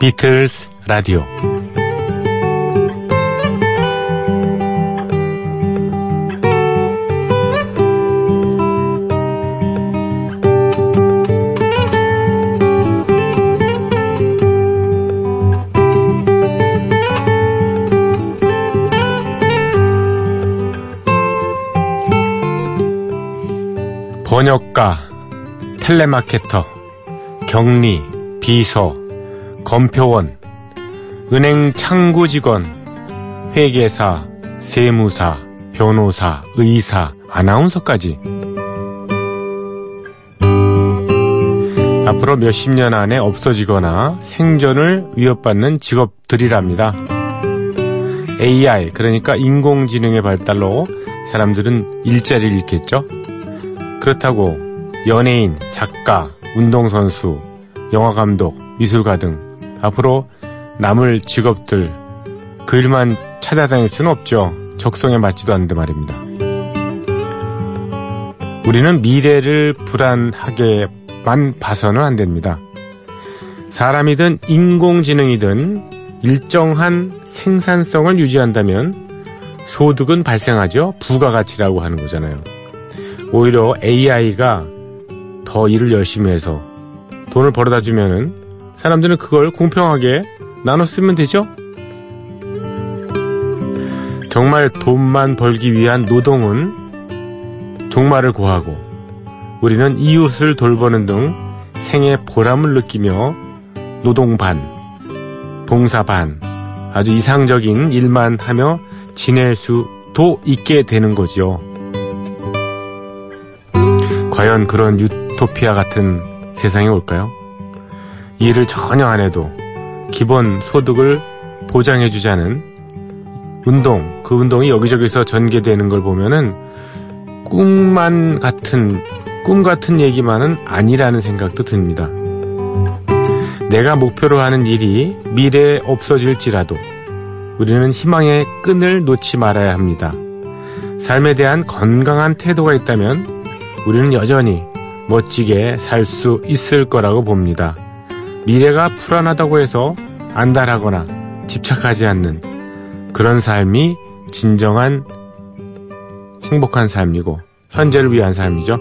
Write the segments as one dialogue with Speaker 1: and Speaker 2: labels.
Speaker 1: 비틀스 라디오. 번역가, 텔레마케터, 격리, 비서, 검표원, 은행 창구 직원, 회계사, 세무사, 변호사, 의사, 아나운서까지. 앞으로 몇십 년 안에 없어지거나 생존을 위협받는 직업들이랍니다. AI, 그러니까 인공지능의 발달로 사람들은 일자리를 잃겠죠? 그렇다고 연예인, 작가, 운동선수, 영화감독, 미술가 등 앞으로 남을 직업들 그 일만 찾아다닐 수는 없죠. 적성에 맞지도 않는데 말입니다. 우리는 미래를 불안하게만 봐서는 안 됩니다. 사람이든 인공지능이든 일정한 생산성을 유지한다면 소득은 발생하죠. 부가가치라고 하는 거잖아요. 오히려 AI가 더 일을 열심히 해서 돈을 벌어다 주면은 사람들은 그걸 공평하게 나눠 쓰면 되죠? 정말 돈만 벌기 위한 노동은 종말을 고하고 우리는 이웃을 돌보는 등 생의 보람을 느끼며 노동 반, 봉사 반, 아주 이상적인 일만 하며 지낼 수도 있게 되는 거죠. 과연 그런 유토피아 같은 세상이 올까요? 일을 전혀 안 해도 기본 소득을 보장해주자는 운동, 그 운동이 여기저기서 전개되는 걸 보면은 꿈만 같은, 꿈 같은 얘기만은 아니라는 생각도 듭니다. 내가 목표로 하는 일이 미래에 없어질지라도 우리는 희망의 끈을 놓지 말아야 합니다. 삶에 대한 건강한 태도가 있다면 우리는 여전히 멋지게 살 수 있을 거라고 봅니다. 미래가 불안하다고 해서 안달하거나 집착하지 않는 그런 삶이 진정한 행복한 삶이고 현재를 위한 삶이죠.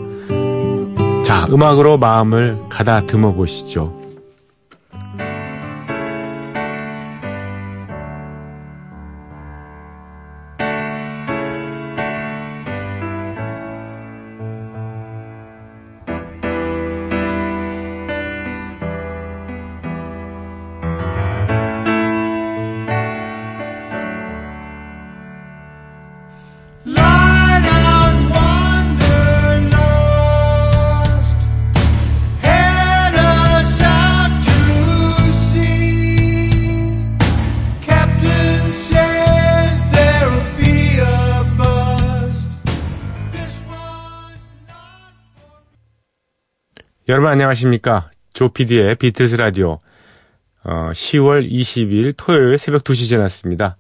Speaker 1: 자, 음악으로 마음을 가다듬어 보시죠. 여러분 안녕하십니까. 조피디의 비틀스 라디오 어, 10월 20일 토요일 새벽 2시 지났습니다.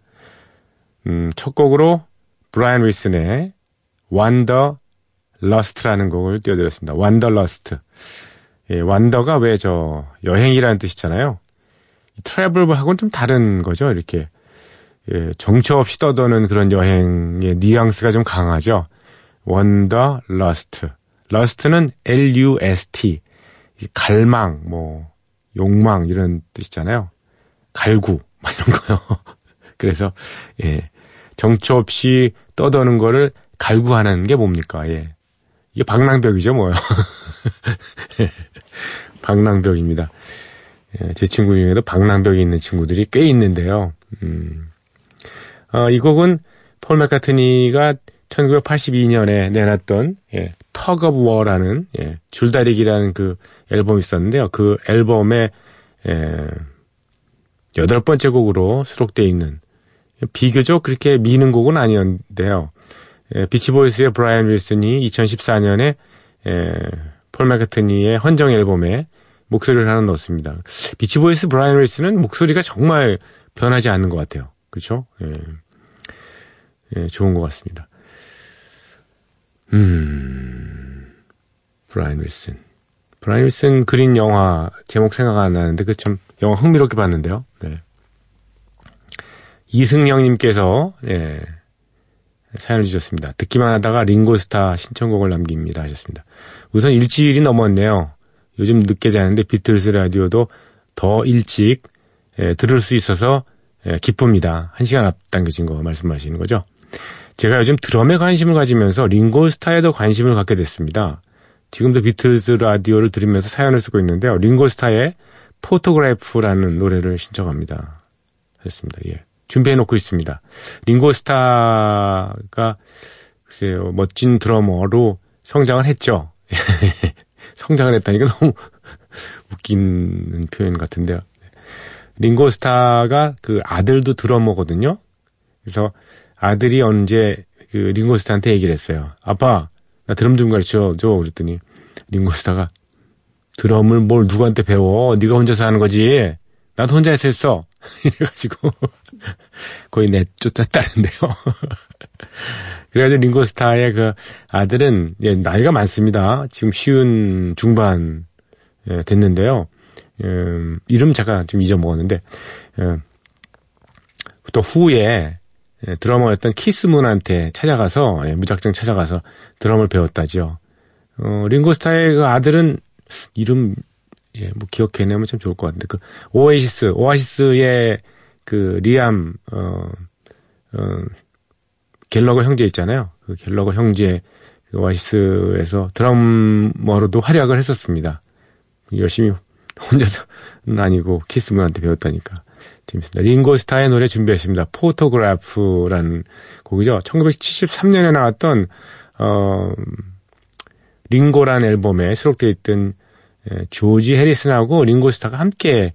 Speaker 1: 음, 첫 곡으로 브라이언 윌슨의 Wanderlust라는 곡을 띄워드렸습니다. Wanderlust. 예, wander가 왜 저 여행이라는 뜻이잖아요. travel하고는 좀 다른 거죠. 이렇게 예, 정처 없이 떠도는 그런 여행의 뉘앙스가 좀 강하죠. Wanderlust. Lust는 L-U-S-T. 갈망, 뭐, 욕망, 이런 뜻이잖아요. 갈구, 막 이런 거요. 그래서, 예. 정처 없이 떠도는 거를 갈구하는 게 뭡니까, 예. 이게 방랑벽이죠, 뭐요. 방랑벽입니다. 예, 제 친구 중에도 방랑벽이 있는 친구들이 꽤 있는데요. 음. 어, 이 곡은 폴 맥카트니가 1982년에 내놨던 예, Tug of War라는 예, 줄다리기라는 그 앨범이 있었는데요. 그 앨범의 예, 여덟 번째 곡으로 수록되어 있는 비교적 그렇게 미는 곡은 아니었는데요. 예, 비치보이스의 브라이언 윌슨이 2014년에 예, 폴 맥카트니의 헌정 앨범에 목소리를 하나 넣었습니다. 비치보이스 브라이언 윌슨은 목소리가 정말 변하지 않는 것 같아요. 그렇죠? 예, 예, 좋은 것 같습니다. 음, 브라이언 윌슨. 브라이언 윌슨 그린 영화 제목 생각 안 나는데 그 참 영화 흥미롭게 봤는데요. 네. 이승영님께서 예, 사연을 주셨습니다. 듣기만 하다가 링고스타 신청곡을 남깁니다 하셨습니다. 우선 일주일이 넘었네요. 요즘 늦게 자는데 비틀스 라디오도 더 일찍 예, 들을 수 있어서 예, 기쁩니다. 한 시간 앞당겨진 거 말씀하시는 거죠. 제가 요즘 드럼에 관심을 가지면서 링고스타에도 관심을 갖게 됐습니다. 지금도 비틀스 라디오를 들으면서 사연을 쓰고 있는데요. 링고스타의 Photograph라는 노래를 신청합니다. 했습니다. 예. 준비해 놓고 있습니다. 링고스타가 글쎄요 멋진 드러머로 성장을 했죠. 성장을 했다니까 너무 웃긴 표현 같은데요. 링고스타가 그 아들도 드러머거든요. 그래서 아들이 언제 그 링고스타한테 얘기를 했어요. 아빠, 나 드럼 좀 가르쳐 줘. 그랬더니 링고스타가 드럼을 뭘 누구한테 배워? 네가 혼자서 하는 거지. 나도 혼자 했어. 이래가지고 거의 내쫓았다는데요. 그래가지고 링고스타의 그 아들은 예, 나이가 많습니다. 지금 쉬운 중반 예, 됐는데요. 음, 이름 잠깐 좀 잊어먹었는데 예, 또 후에 예, 드러머였던 키스문한테 찾아가서 예, 무작정 찾아가서 드럼을 배웠다죠. 어, 링고스타의 그 아들은 이름 예, 뭐 기억해내면 참 좋을 것 같은데 그 오아시스 오아시스의 그 리암 어, 어 갤러거 형제 있잖아요. 그 갤러거 형제 그 오아시스에서 드러머로도 활약을 했었습니다. 열심히 혼자서는 아니고 키스문한테 배웠다니까. 재밌습니다. 링고스타의 노래 준비했습니다. Photograph라는 곡이죠. 1973년에 나왔던 어 링고란 앨범에 수록되어 있던 예, 조지 해리슨하고 링고스타가 함께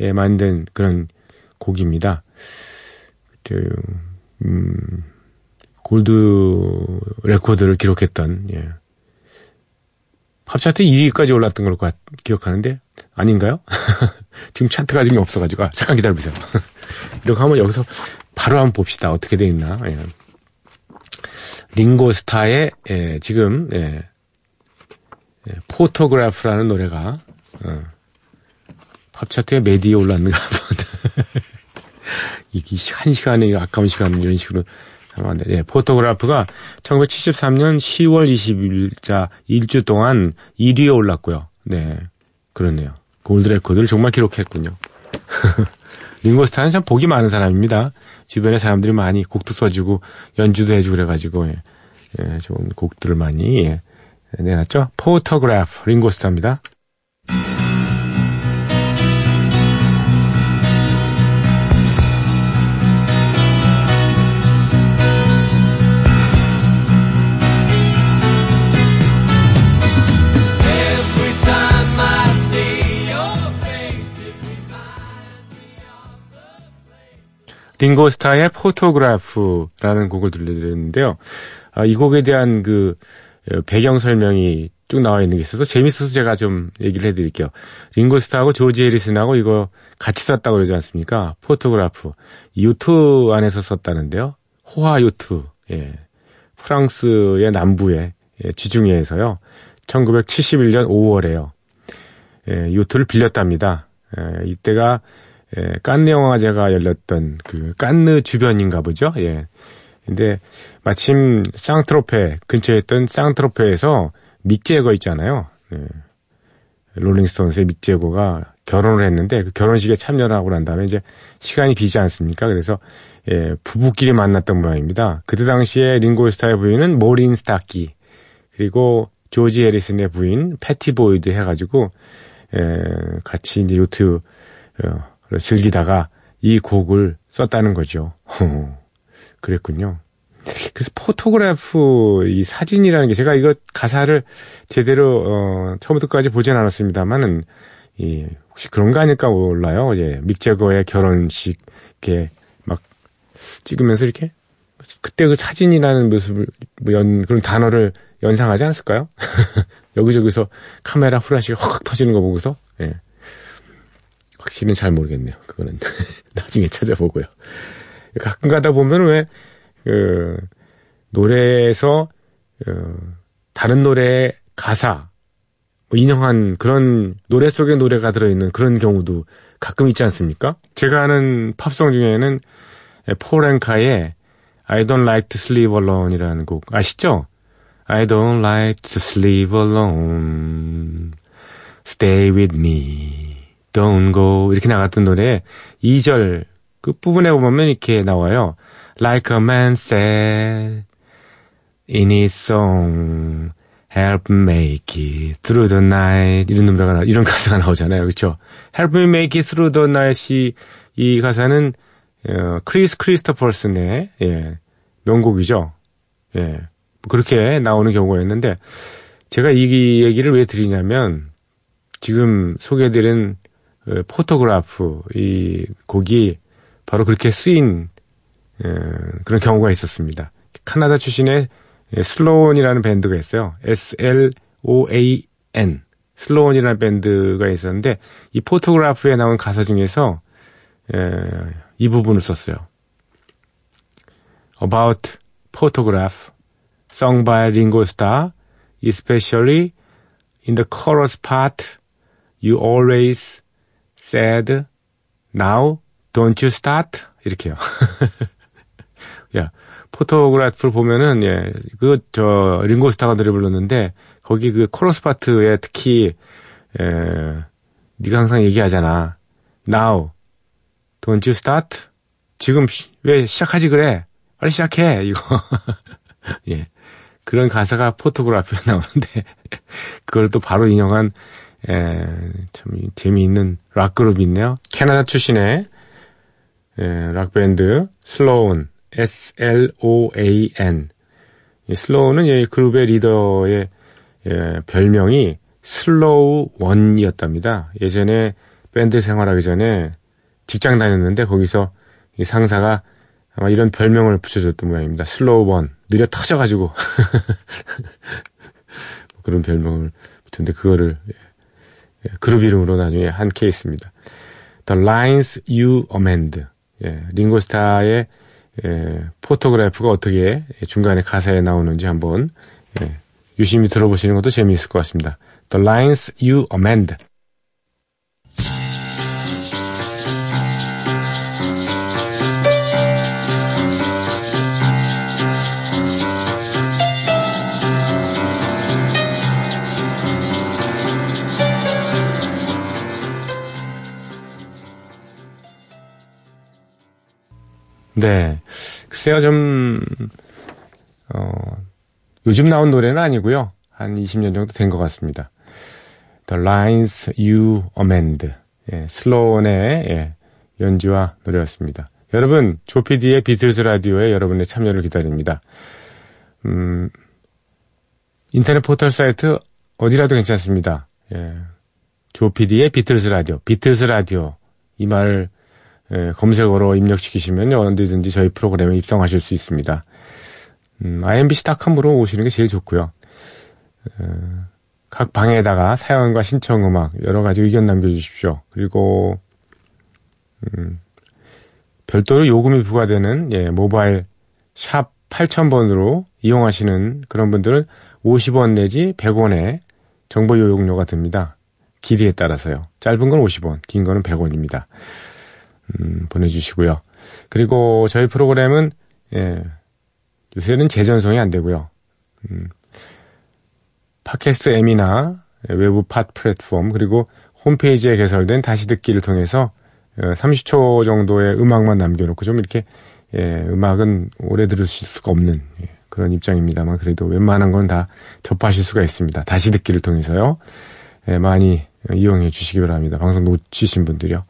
Speaker 1: 예, 만든 그런 곡입니다. 음, 골드 레코드를 기록했던 예. 팝차트 2위까지 올랐던 걸로 기억하는데 아닌가요? 지금 차트가 지금 없어가지고 아, 잠깐 기다려보세요. 이렇게 하면 여기서 바로 한번 봅시다. 어떻게 돼 있나. 예. 링고스타의 예, 지금 예, 예, Photograph라는 노래가 어, 팝차트에 몇 위에 올랐는가. 이게 한 시간에 아까운 시간 이런 식으로 예, Photograph가 1973년 10월 20일자 일주 동안 1위에 올랐고요. 네, 그렇네요. 골드 레코드를 정말 기록했군요. 링고스타는 참 복이 많은 사람입니다. 주변에 사람들이 많이 곡도 써주고 연주도 해주고 그래가지고 예, 예, 좋은 곡들을 많이 예, 내놨죠. Photograph 링고스타입니다. 링고스타의 Photograph라는 곡을 들려드렸는데요. 아, 이 곡에 대한 그 어, 배경 설명이 쭉 나와 있는 게 있어서 재밌어서 제가 좀 얘기를 해드릴게요. 링고스타하고 조지 해리슨하고 이거 같이 썼다고 그러지 않습니까? Photograph. 요트 안에서 썼다는데요. 호화 요트. 예. 프랑스의 남부의 예, 지중해에서요. 1971년 5월에요. 예, 요트를 빌렸답니다. 예, 이때가 예, 깐느 영화제가 열렸던 그 깐느 주변인가 보죠. 예. 근데 마침 생트로페 근처에 있던 생트로페에서 믹 재거 있잖아요. 예. 롤링스톤스의 믹 재거가 결혼을 했는데 그 결혼식에 참여를 하고 난 다음에 이제 시간이 비지 않습니까? 그래서 예, 부부끼리 만났던 모양입니다. 그때 당시에 링고스타의 부인은 모린 스타키 그리고 조지 해리슨의 부인 패티 보이드 해가지고 예, 같이 이제 요트 어, 즐기다가 이 곡을 썼다는 거죠. 그랬군요. 그래서 Photograph 이 사진이라는 게 제가 이거 가사를 제대로 어 처음부터까지 보진 않았습니다만은 이 혹시 그런 거 아닐까 몰라요. 예. 믹 재거의 결혼식 이렇게 막 찍으면서 이렇게 그때 그 사진이라는 모습을 뭐연 그런 단어를 연상하지 않았을까요? 여기저기서 카메라 후라시가 확 터지는 거 보고서 예. 확실히는 잘 모르겠네요. 그거는 나중에 찾아보고요. 가끔 가다 보면 왜, 그, 노래에서, 어, 다른 노래의 가사, 뭐 인용한 그런 노래 속에 노래가 들어있는 그런 경우도 가끔 있지 않습니까? 제가 아는 팝송 중에는 포렌카의 I don't like to sleep alone이라는 곡 아시죠? I don't like to sleep alone. Stay with me. Don't go. 이렇게 나갔던 노래 2절 끝부분에 보면 이렇게 나와요. Like a man said in his song. Help make it through the night. 이런 노래가, 이런 가사가 나오잖아요. 그렇죠? Help me make it through the night이 이 가사는 어, 크리스 크리스토퍼슨의 예, 명곡이죠. 예. 그렇게 나오는 경우가 있는데 제가 이 얘기를 왜 드리냐면 지금 소개해드린 어, Photograph 이 곡이 바로 그렇게 쓰인 어, 그런 경우가 있었습니다. 카나다 출신의 슬로운이라는 밴드가 있어요. S-L-O-A-N 슬로운이라는 밴드가 있었는데 이 포토그래프에 나온 가사 중에서 이 부분을 썼어요. About photograph sung by Ringo Starr, especially in the chorus part, you always said, now don't you start? 이렇게요. 야, 포토그래프를 보면은, 예, 그, 저, 링고스타가 노래 불렀는데, 거기 그 코러스 파트에 특히, 에, 네가 항상 얘기하잖아. Now, don't you start? 지금 왜 시작하지 그래? 빨리 시작해, 이거. 예. 그런 가사가 Photograph에 나오는데, 그걸 또 바로 인용한, 에, 참 재미있는 락 그룹이 있네요. 캐나다 출신의, 에, 락밴드, 슬로운, S-L-O-A-N. 이 슬로운 이 그룹의 리더의 예, 별명이 Slow One이었답니다. 예전에 밴드 생활하기 전에 직장 다녔는데 거기서 이 상사가 아마 이런 별명을 붙여줬던 모양입니다. Slow One. 느려 터져가지고. 그런 별명을 붙였는데 그거를 예, 그룹 이름으로 나중에 한 케이스입니다. The Lines You Amend. 예, 링고스타의 예, 포토그래프가 어떻게 중간에 가사에 나오는지 한번 예, 유심히 들어보시는 것도 재미있을 것 같습니다. The lines you amend. 네. 글쎄요, 좀, 어, 요즘 나온 노래는 아니고요. 한 20년 정도 된 것 같습니다. The Lines You Amend. 예, 슬로운의 예, 연주와 노래였습니다. 여러분, 조피디의 비틀즈 라디오에 여러분의 참여를 기다립니다. 음, 인터넷 포털 사이트 어디라도 괜찮습니다. 예, 조피디의 비틀즈 라디오, 비틀즈 라디오 이 말을 예, 검색어로 입력시키시면 언제든지 저희 프로그램에 입성하실 수 있습니다. 음, imbc.com으로 오시는 게 제일 좋고요. 어, 각 방에다가 사연과 신청 음악 여러 가지 의견 남겨주십시오. 그리고 음, 별도로 요금이 부과되는 예, 모바일 샵 8000번으로 이용하시는 그런 분들은 50원 내지 100원의 정보 요용료가 듭니다. 길이에 따라서요. 짧은 건 50원, 긴 거는 100원입니다. 음, 보내주시고요. 그리고 저희 프로그램은 예, 요새는 재전송이 안 되고요. 음, 팟캐스트 M이나 외부 팟 플랫폼 그리고 홈페이지에 개설된 다시 듣기를 통해서 30초 어, 정도의 음악만 남겨놓고 좀 이렇게 예, 음악은 오래 들으실 수가 없는 예, 그런 입장입니다만 그래도 웬만한 건 다 접하실 수가 있습니다. 다시 듣기를 통해서요. 예, 많이 이용해 주시기 바랍니다. 방송 놓치신 분들이요.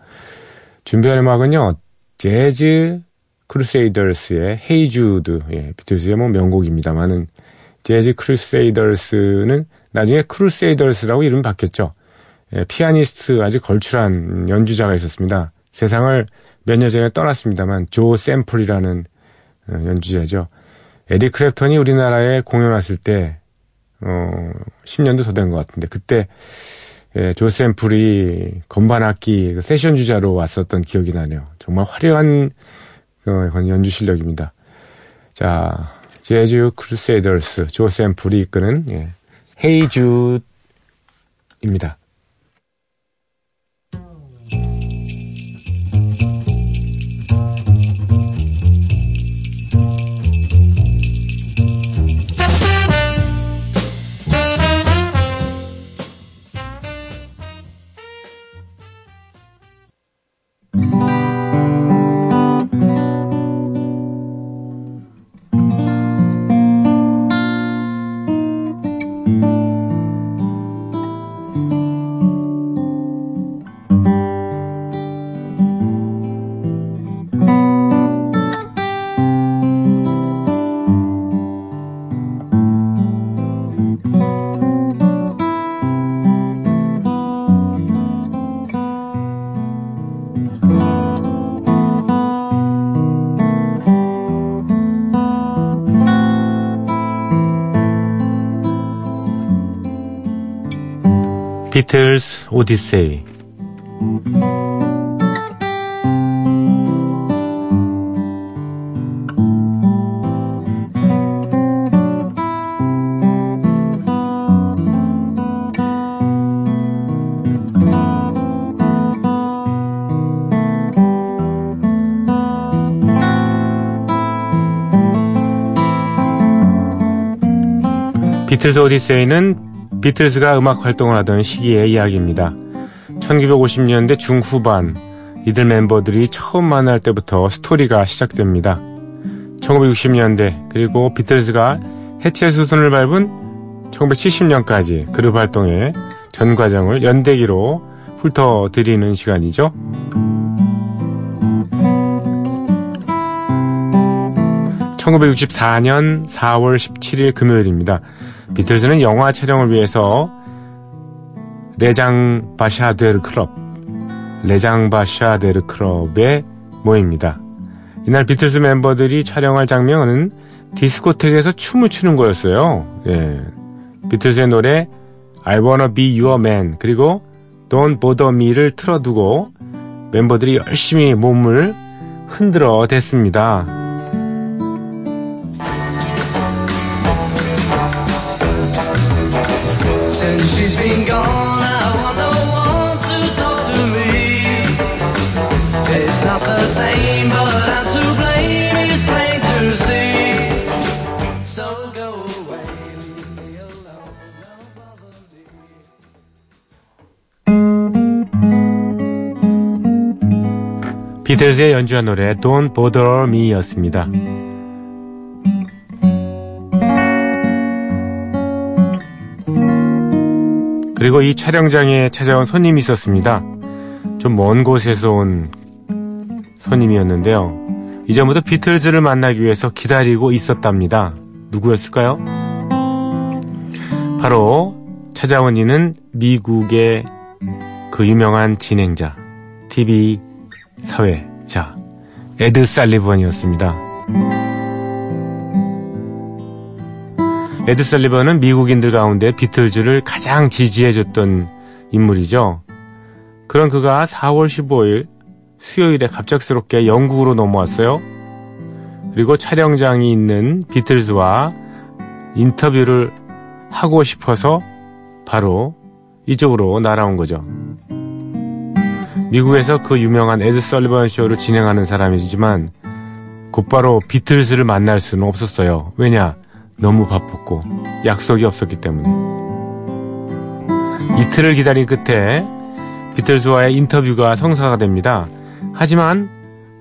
Speaker 1: 준비한 음악은요. 재즈 크루세이더스의 Hey Jude, 예, 비틀스의 뭐 명곡입니다만은 재즈 크루세이더스는 나중에 크루세이더스라고 이름 바뀌었죠. 예, 피아니스트 아주 걸출한 연주자가 있었습니다. 세상을 몇 년 전에 떠났습니다만 조 샘플이라는 어, 연주자죠. 에릭 클랩턴이 우리나라에 공연 왔을 때 어, 10년도 더 된 것 같은데 그때 예, 조 샘플이 건반 악기 그 세션 주자로 왔었던 기억이 나네요. 정말 화려한 어, 연주 실력입니다. 자, 재즈 크루세이더스 조 샘플이 이끄는 예, Hey Jude입니다. 비틀스 오디세이 비틀스 오디세이는 비틀즈가 음악 활동을 하던 시기의 이야기입니다. 1950년대 중후반 이들 멤버들이 처음 만날 때부터 스토리가 시작됩니다. 1960년대 그리고 비틀즈가 해체 수순을 밟은 1970년까지 그룹 활동의 전 과정을 연대기로 훑어드리는 시간이죠. 1964년 4월 17일 금요일입니다. 비틀즈는 영화 촬영을 위해서 레장 바샤데르 클럽, 레장 바샤데르 클럽에 모입니다. 이날 비틀즈 멤버들이 촬영할 장면은 디스코텍에서 춤을 추는 거였어요. 예. 비틀즈의 노래 I Wanna Be Your Man 그리고 Don't Bother Me를 틀어두고 멤버들이 열심히 몸을 흔들어 댔습니다. She's been gone. I want no one to talk to me. It's not the same, but I'm to blame. It's plain to see. So go away. 비틀즈의 연주한 노래 Don't Bother Me였습니다. 그리고 이 촬영장에 찾아온 손님이 있었습니다. 좀 먼 곳에서 온 손님이었는데요. 이전부터 비틀즈를 만나기 위해서 기다리고 있었답니다. 누구였을까요? 바로 찾아온 이는 미국의 그 유명한 진행자, TV 사회자, 에드 살리번이었습니다. 에드 살리번은 미국인들 가운데 비틀즈를 가장 지지해줬던 인물이죠. 그런 그가 4월 15일 수요일에 갑작스럽게 영국으로 넘어왔어요. 그리고 촬영장이 있는 비틀즈와 인터뷰를 하고 싶어서 바로 이쪽으로 날아온 거죠. 미국에서 그 유명한 에드 설리번 쇼를 진행하는 사람이지만 곧바로 비틀즈를 만날 수는 없었어요. 왜냐? 너무 바빴고 약속이 없었기 때문에 이틀을 기다린 끝에 비틀즈와의 인터뷰가 성사가 됩니다. 하지만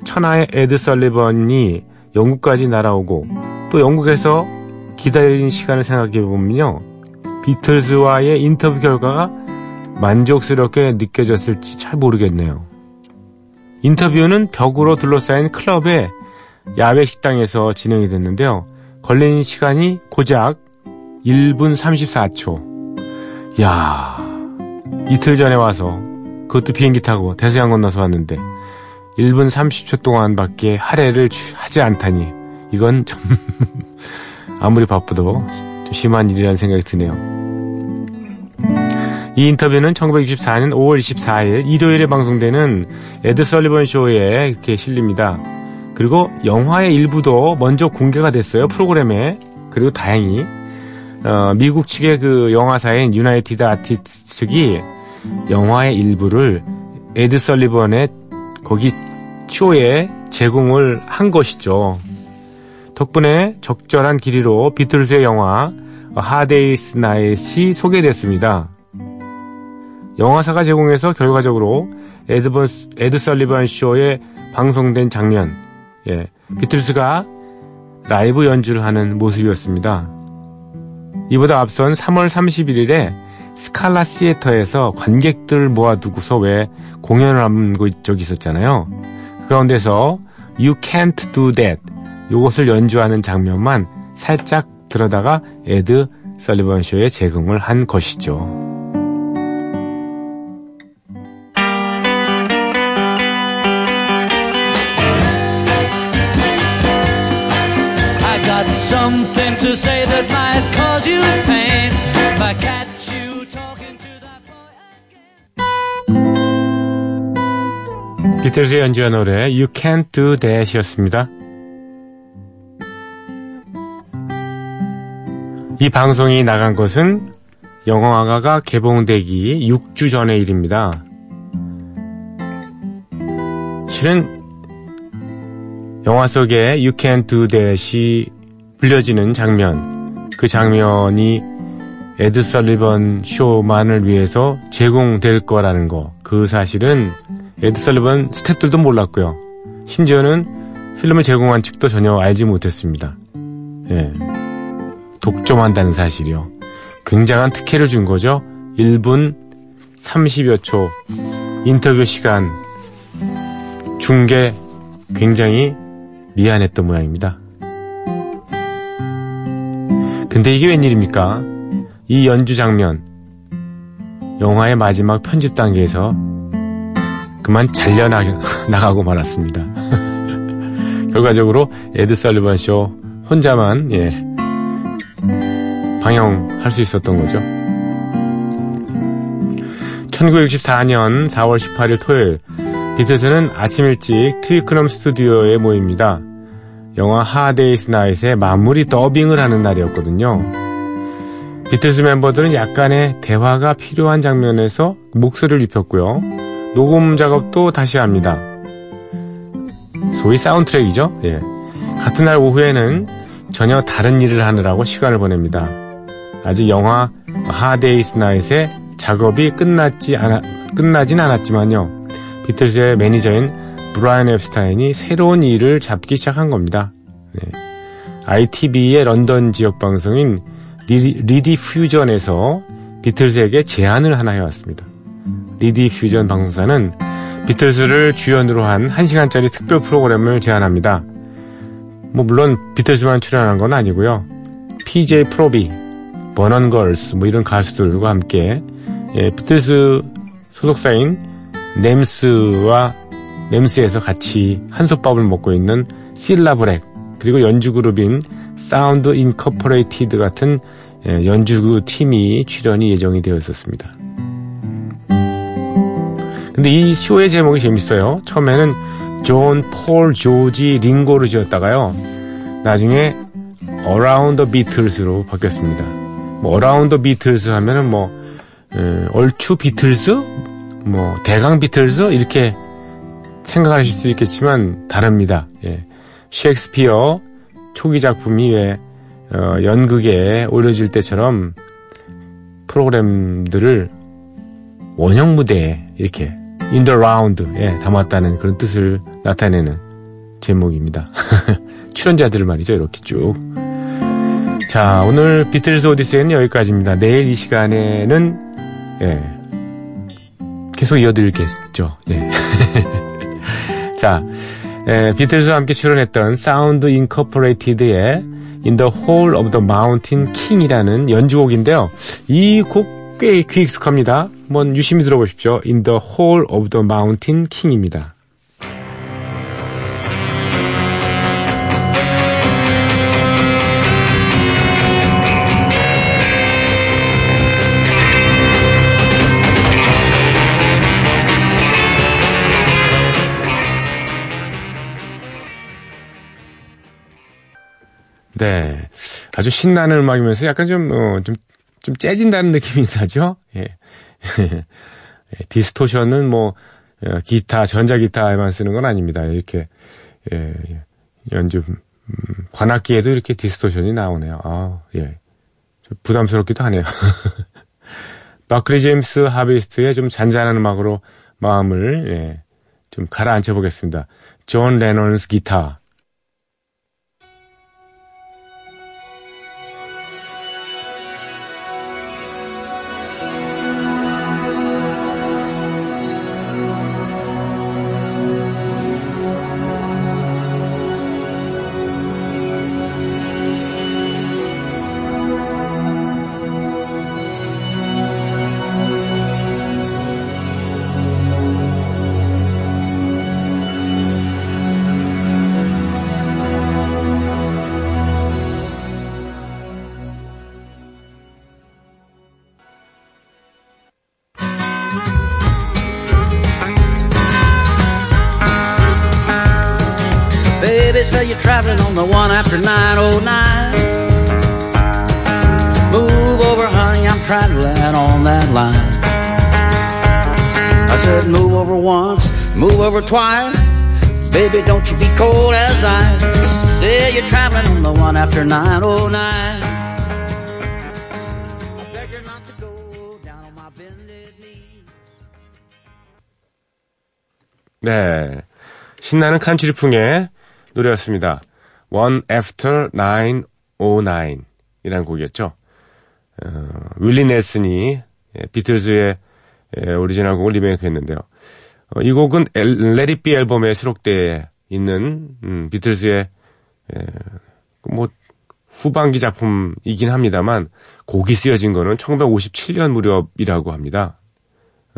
Speaker 1: 천하의 에드 설리번이 영국까지 날아오고 또 영국에서 기다린 시간을 생각해 보면요. 비틀즈와의 인터뷰 결과가 만족스럽게 느껴졌을지 잘 모르겠네요. 인터뷰는 벽으로 둘러싸인 클럽의 야외 식당에서 진행이 됐는데요. 걸린 시간이 고작 1분 34초. 야 이틀 전에 와서 그것도 비행기 타고 대서양 건너서 왔는데 1분 30초 동안밖에 할애를 하지 않다니 이건 좀 아무리 바쁘도 좀 심한 일이라는 생각이 드네요. 이 인터뷰는 1964년 5월 24일 일요일에 방송되는 에드 설리번 쇼에 이렇게 실립니다. 그리고 영화의 일부도 먼저 공개가 됐어요. 프로그램에. 그리고 다행히 어, 미국 측의 그 영화사인 유나이티드 아티스트 측이 영화의 일부를 에드 설리번의 거기 쇼에 제공을 한 것이죠. 덕분에 적절한 길이로 비틀즈의 영화 Hard Day's Night이 소개됐습니다. 영화사가 제공해서 결과적으로 에드번, 에드 설리번 쇼에 방송된 장면, 예, 비틀스가 라이브 연주를 하는 모습이었습니다. 이보다 앞선 3월 31일에 스칼라 시애터에서 관객들 모아두고서 왜 공연을 한 적이 있었잖아요. 그 가운데서 You Can't Do That 요것을 연주하는 장면만 살짝 들어다가 에드 설리번 쇼에 제공을 한 것이죠. Something to say that might cause you pain. If I catch you talking to that boy again. 비틀즈의 연주한 노래 You Can't Do That이었습니다. 이 방송이 나간 것은 영화가 개봉되기 6주 전의 일입니다. 실은 영화 속에 You Can't Do That이 불려지는 장면, 그 장면이 에드 설리번 쇼만을 위해서 제공될 거라는 거, 그 사실은 에드 설리번 스탭들도 몰랐고요. 심지어는 필름을 제공한 측도 전혀 알지 못했습니다. 예. 독점한다는 사실이요. 굉장한 특혜를 준 거죠. 1분 30여 초 인터뷰 시간 중계 굉장히 미안했던 모양입니다. 근데 이게 웬일입니까? 이 연주 장면, 영화의 마지막 편집 단계에서 그만 잘려나가고 말았습니다. 결과적으로 에드 설리번 쇼 혼자만 예, 방영할 수 있었던 거죠. 1964년 4월 18일 토요일 비틀스는 아침 일찍 트위크넘 스튜디오에 모입니다. 영화 Hard Day's Night의 마무리 더빙을 하는 날이었거든요. 비틀스 멤버들은 약간의 대화가 필요한 장면에서 목소리를 입혔고요. 녹음 작업도 다시 합니다. 소위 사운드트랙이죠. 예. 같은 날 오후에는 전혀 다른 일을 하느라고 시간을 보냅니다. 아직 영화 Hard Day's Night의 작업이 끝났지 않아, 끝나진 않았지만요. 비틀스의 매니저인 브라이언 엡스타인이 새로운 일을 잡기 시작한 겁니다. 네. ITV의 런던 지역 방송인 리, 리디퓨전에서 비틀즈에게 제안을 하나 해왔습니다. 리디퓨전 방송사는 비틀즈를 주연으로 한 1시간짜리 특별 프로그램을 제안합니다. 뭐 물론 비틀즈만 출연한 건 아니고요. PJ 프로비, 버넌스 걸스 뭐 이런 가수들과 함께 예, 비틀즈 소속사인 NEMS와 넴스에서 같이 한솥밥을 먹고 있는 실라 블랙 그리고 연주 그룹인 사운드 인코퍼레이티드 같은 예, 연주 팀이 출연이 예정이 되어 있었습니다. 근데 이 쇼의 제목이 재밌어요. 처음에는 존, 폴, 조지, 링고를 지었다가요. 나중에 the Beatles로 바뀌었습니다. 뭐 the Beatles 하면은 뭐 에, 얼추 비틀스, 뭐 대강 비틀스 이렇게 생각하실 수 있겠지만 다릅니다. 예. 셰익스피어 초기 작품이 왜 어, 연극에 올려질 때처럼 프로그램들을 원형 무대에 이렇게 in the round에 담았다는 그런 뜻을 나타내는 제목입니다. 출연자들을 말이죠. 이렇게 쭉. 자, 오늘 비틀즈 오디세이는 여기까지입니다. 내일 이 시간에는 예, 계속 이어드리겠죠. 예. 자, 에, 비틀즈와 함께 출연했던 Sounds Incorporated의 In the Hole of the Mountain King이라는 연주곡인데요. 이 곡 꽤 귀 익숙합니다. 한번 유심히 들어보십시오. In the Hole of the Mountain King입니다. 아주 신나는 음악이면서 약간 좀, 어, 좀, 좀 째진다는 느낌이 나죠? 예. 예. 디스토션은 뭐, 어, 기타, 전자기타에만 쓰는 건 아닙니다. 이렇게, 예, 예. 연주, 음, 관악기에도 이렇게 디스토션이 나오네요. 아, 예. 좀 부담스럽기도 하네요. 바크리 제임스 하비스트의 좀 잔잔한 음악으로 마음을, 예, 좀 가라앉혀 보겠습니다. 존 레논스 기타.
Speaker 2: on the one after 909. Move over, honey, I'm traveling on that line. I said, move over once, move over twice. Baby, don't you be cold as ice. Say you're traveling on the one after 909.
Speaker 1: 네. 신나는 칸츄리풍의 노래였습니다. One After 909 이라는 곡이었죠. 어, 윌리 넬슨이 예, 비틀즈의 예, 오리지널 곡을 리메이크 했는데요. 어, 이 곡은 Let It Be 앨범에 수록되어 있는 음, 비틀즈의 예, 뭐 후반기 작품이긴 합니다만 곡이 쓰여진 거는 1957년 무렵이라고 합니다.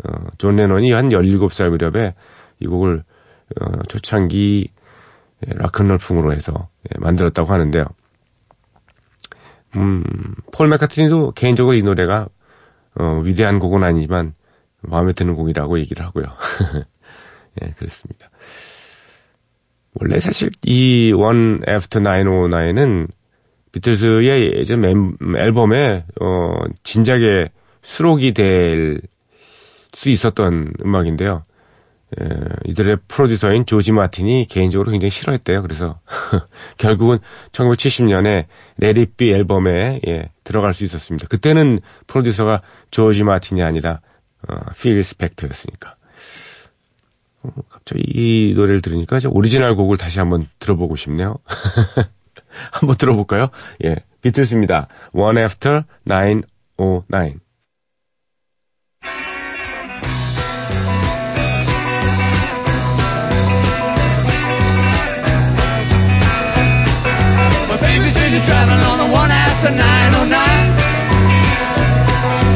Speaker 1: 어, 존 레논이 한 17살 무렵에 이 곡을 어, 초창기 예, 락큰롤풍으로 해서 예, 만들었다고 하는데요. 음, 폴 맥카트니도 개인적으로 이 노래가 어, 위대한 곡은 아니지만 마음에 드는 곡이라고 얘기를 하고요. 예, 그렇습니다. 원래 사실 이 One After 909은 비틀즈의 예전 앨범에 어, 진작에 수록이 될 수 있었던 음악인데요. 에, 예, 이들의 프로듀서인 조지 마틴이 개인적으로 굉장히 싫어했대요. 그래서 결국은 1970년에 Let It Be 앨범에 예, 들어갈 수 있었습니다. 그때는 프로듀서가 조지 마틴이 아니라 어, 필 스펙터였으니까. 어, 갑자기 이 노래를 들으니까 오리지널 곡을 다시 한번 들어보고 싶네요. 한번 들어볼까요? 예, 비틀스입니다. One After 909. Driving on the one after 909.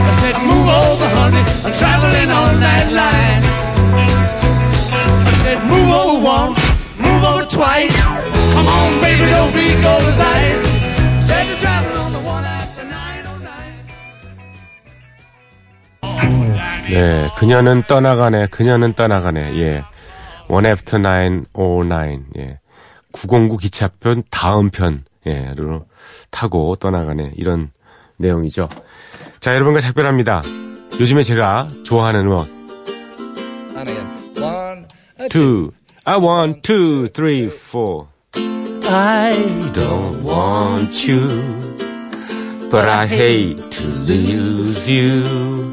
Speaker 1: I said, move over, honey, I'm traveling on that line. I said, move over once, move over twice. Come on, baby, don't be gold as ice. Said you're driving on the one after 909. 네, 그녀는 떠나가네, 그녀는 떠나가네, 예. One After 909, 예. 909 기차편 다음 편, 예,로 타고 떠나가는 이런 내용이죠. 자, 여러분과 작별합니다. 요즘에 제가 좋아하는 음악. two, I want two, three, four. I don't want you, but I hate to lose you.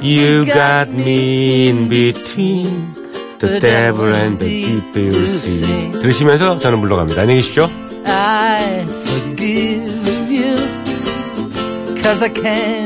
Speaker 1: You got me in between the devil and the deep blue sea. 들으시면서 저는 물러갑니다. 안녕히 계십시오. I forgive you, cause I can't forget.